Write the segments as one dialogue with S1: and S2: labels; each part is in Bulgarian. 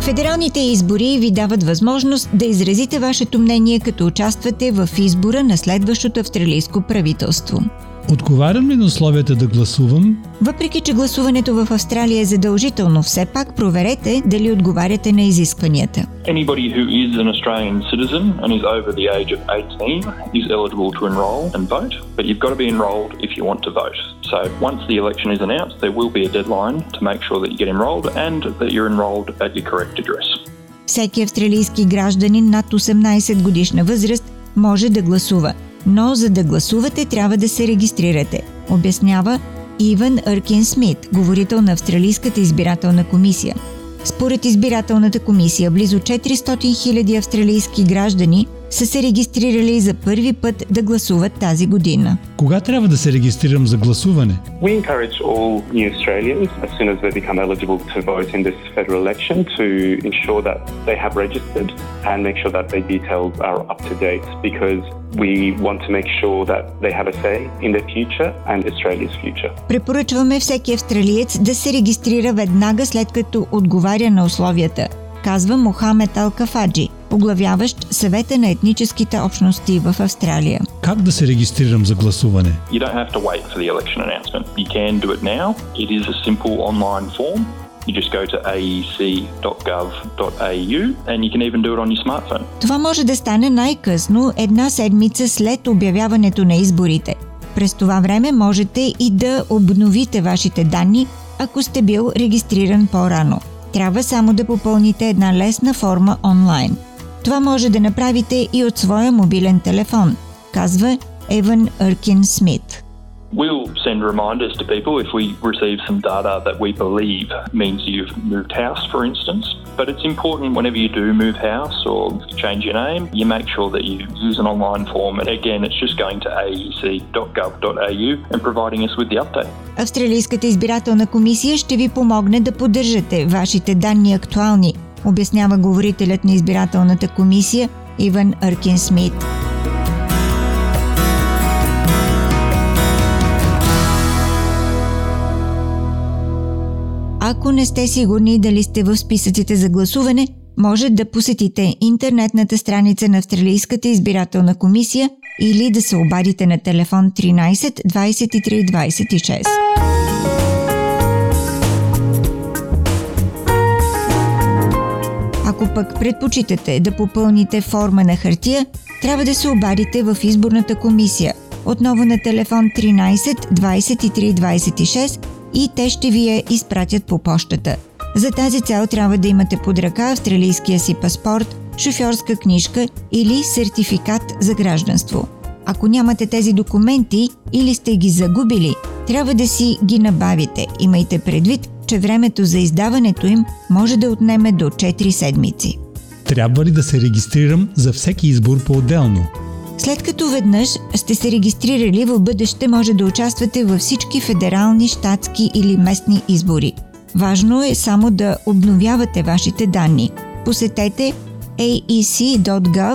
S1: Федералните избори ви дават възможност да изразите вашето мнение, като участвате в избора на следващото австралийско правителство.
S2: Отговарям ли на условията да гласувам?
S1: Въпреки, че гласуването в Австралия е задължително, все пак проверете дали отговаряте на изискванията.
S3: Anybody who is an Australian citizen and is over the age of 18 is eligible to enrol and vote, but you've got to be enrolled if you want to vote. So once the election is announced, there will be a deadline to make sure that you get enrolled and that you're enrolled at your correct address.
S1: Всеки австралийски гражданин над 18 годишна възраст може да гласува, но за да гласувате трябва да се регистрирате, обяснява Иван Аркин Смит, говорител на Австралийската избирателна комисия. Според избирателната комисия, близо 400 000 австралийски граждани са се регистрирали за първи път да гласуват тази година.
S2: Кога трябва да се регистрирам за гласуване?
S4: We encourage all new Australians, as soon as they become eligible to vote in this federal election, to ensure that they have registered and make sure that their details are up to date because we want to make sure that they have a say in their future and Australia's future.
S1: Препоръчваме всеки австралиец да се регистрира веднага след като отговаря на условията, казва Мохамед Алкафаджи, оглавяващ съвета на етническите общности в Австралия.
S2: Как да се регистрирам за гласуване?
S3: You don't have to wait for the election announcement. You can do it now. It is a simple online form. You just go to aec.gov.au and you can even do it on your smartphone.
S1: Това може да стане най-късно една седмица след обявяването на изборите. През това време можете и да обновите вашите данни, ако сте бил регистриран по-рано. Трябва само да попълните една лесна форма онлайн. Това може да направите и от своя мобилен телефон, казва ЕванЪркин Смит.
S3: We'll send reminders to people if we receive some data that we believe means you've moved house, for instance. But it's important whenever you do move house or change your name, you make sure that you use an online form. And again, it's just going to aec.gov.au and providing us with the update.
S1: Австралийската избирателна комисия ще ви помогне да поддържате вашите данни актуални, обяснява говорителят на избирателната комисия Иван Аркин Смит. Ако не сте сигурни дали сте в списъците за гласуване, може да посетите интернетната страница на Австралийската избирателна комисия или да се обадите на телефон 13 23 26. Ако пък предпочитате да попълните форма на хартия, трябва да се обадите в изборната комисия. Отново на телефон 13 23 26 и те ще ви я изпратят по почтата. За тази цел трябва да имате под ръка австралийския си паспорт, шофьорска книжка или сертификат за гражданство. Ако нямате тези документи или сте ги загубили, трябва да си ги набавите. Имайте предвид, че времето за издаването им може да отнеме до 4 седмици.
S2: Трябва ли да се регистрирам за всеки избор по-отделно?
S1: След като веднъж сте се регистрирали, в бъдеще може да участвате във всички федерални, щатски или местни избори. Важно е само да обновявате вашите данни. Посетете aec.gov.au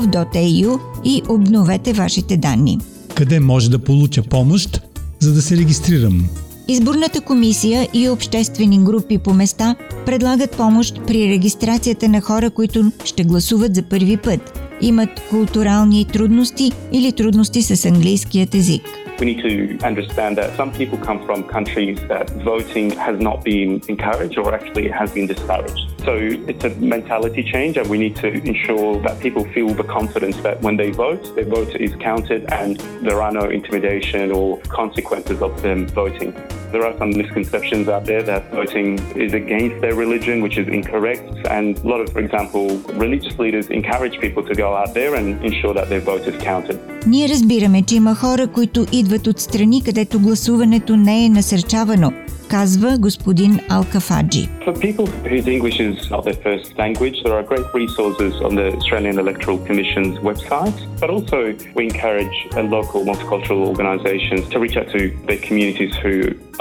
S1: и обновете вашите данни.
S2: Къде може да получа помощ, за да се регистрирам?
S1: Изборната комисия и обществени групи по места предлагат помощ при регистрацията на хора, които ще гласуват за първи път, имат културални трудности или трудности с английският език.
S4: We need to understand that some people come from countries that voting has not been encouraged or actually has been discouraged. So it's a mentality change, and we need to ensure that people feel the confidence that when they vote, their vote is counted and there are no intimidation or consequences of them voting. There are some misconceptions out there that voting is against their religion, which is incorrect. And a lot of, for example, religious leaders encourage people to go out there and ensure that their vote is counted.
S1: Ние разбираме, че има хора, които идват от страни, където гласуването не е насърчавано, казва господин Алкафаджи.
S4: For people whose English is not their first language, there are great resources on the Australian Electoral Commission's website, but also we encourage local multicultural organisations to reach out to their communities who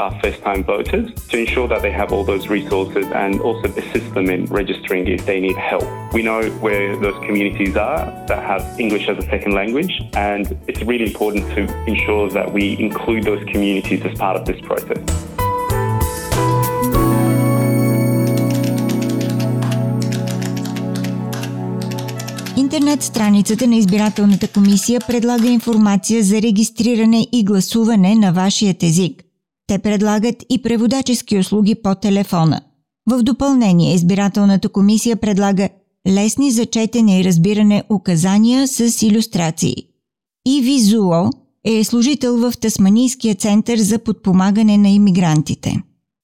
S4: are first-time voters to ensure that they have all those resources and also assist them in registering if they need help. We know where those communities are that have English as a second language, and it's really important to ensure that we include those communities as part of this process.
S1: Интернет страницата на избирателната комисия предлага информация за регистриране и гласуване на вашият език. Те предлагат и преводачески услуги по телефона. В допълнение, избирателната комисия предлага лесни за четене и разбиране указания с иллюстрации. И Визуо е служител в Тасманийския център за подпомагане на иммигрантите.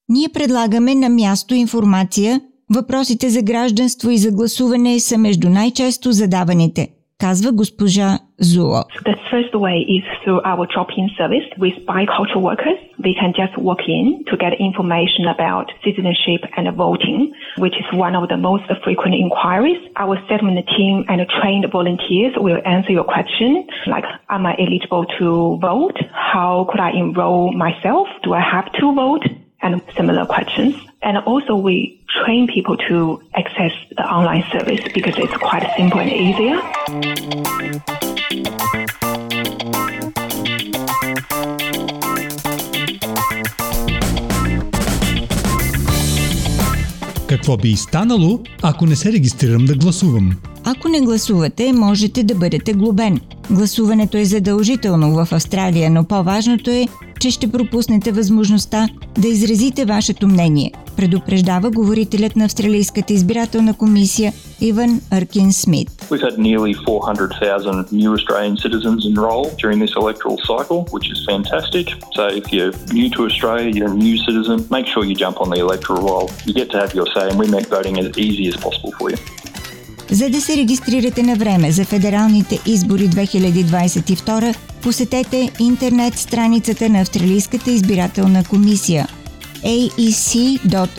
S1: Ние предлагаме на място информация Въпросите за гражданство и за гласуване са между най-често задаваните, казва госпожа Зуо.
S5: The first way is through our drop-in service with bicultural workers. They can just walk in to get information about citizenship and voting, which is one of the most frequent inquiries. Our settlement team and trained volunteers will answer your question, like, am I eligible to vote? How could I enroll myself? Do I have to vote? And similar questions. And also we train people to access the online service because it's quite simple and easier.
S2: Какво би станало, ако не се регистрирам да гласувам?
S1: Ако не гласувате, можете да бъдете глобен. Гласуването е задължително в Австралия, но по-важното е, че ще пропуснете възможността да изразите вашето мнение, предупреждава говорителят на Австралийската избирателна комисия Иван Аркин Смит.
S3: We've had nearly 400,000 new Australian citizens enrol during this electoral cycle, which is fantastic. So if you're new to Australia, you're a new citizen, make sure you jump on the electoral roll. You get to have your say and we make voting as easy as possible for you.
S1: За да се регистрирате на време за федералните избори 2022, посетете интернет страницата на Австралийската избирателна комисия aec.gov.au.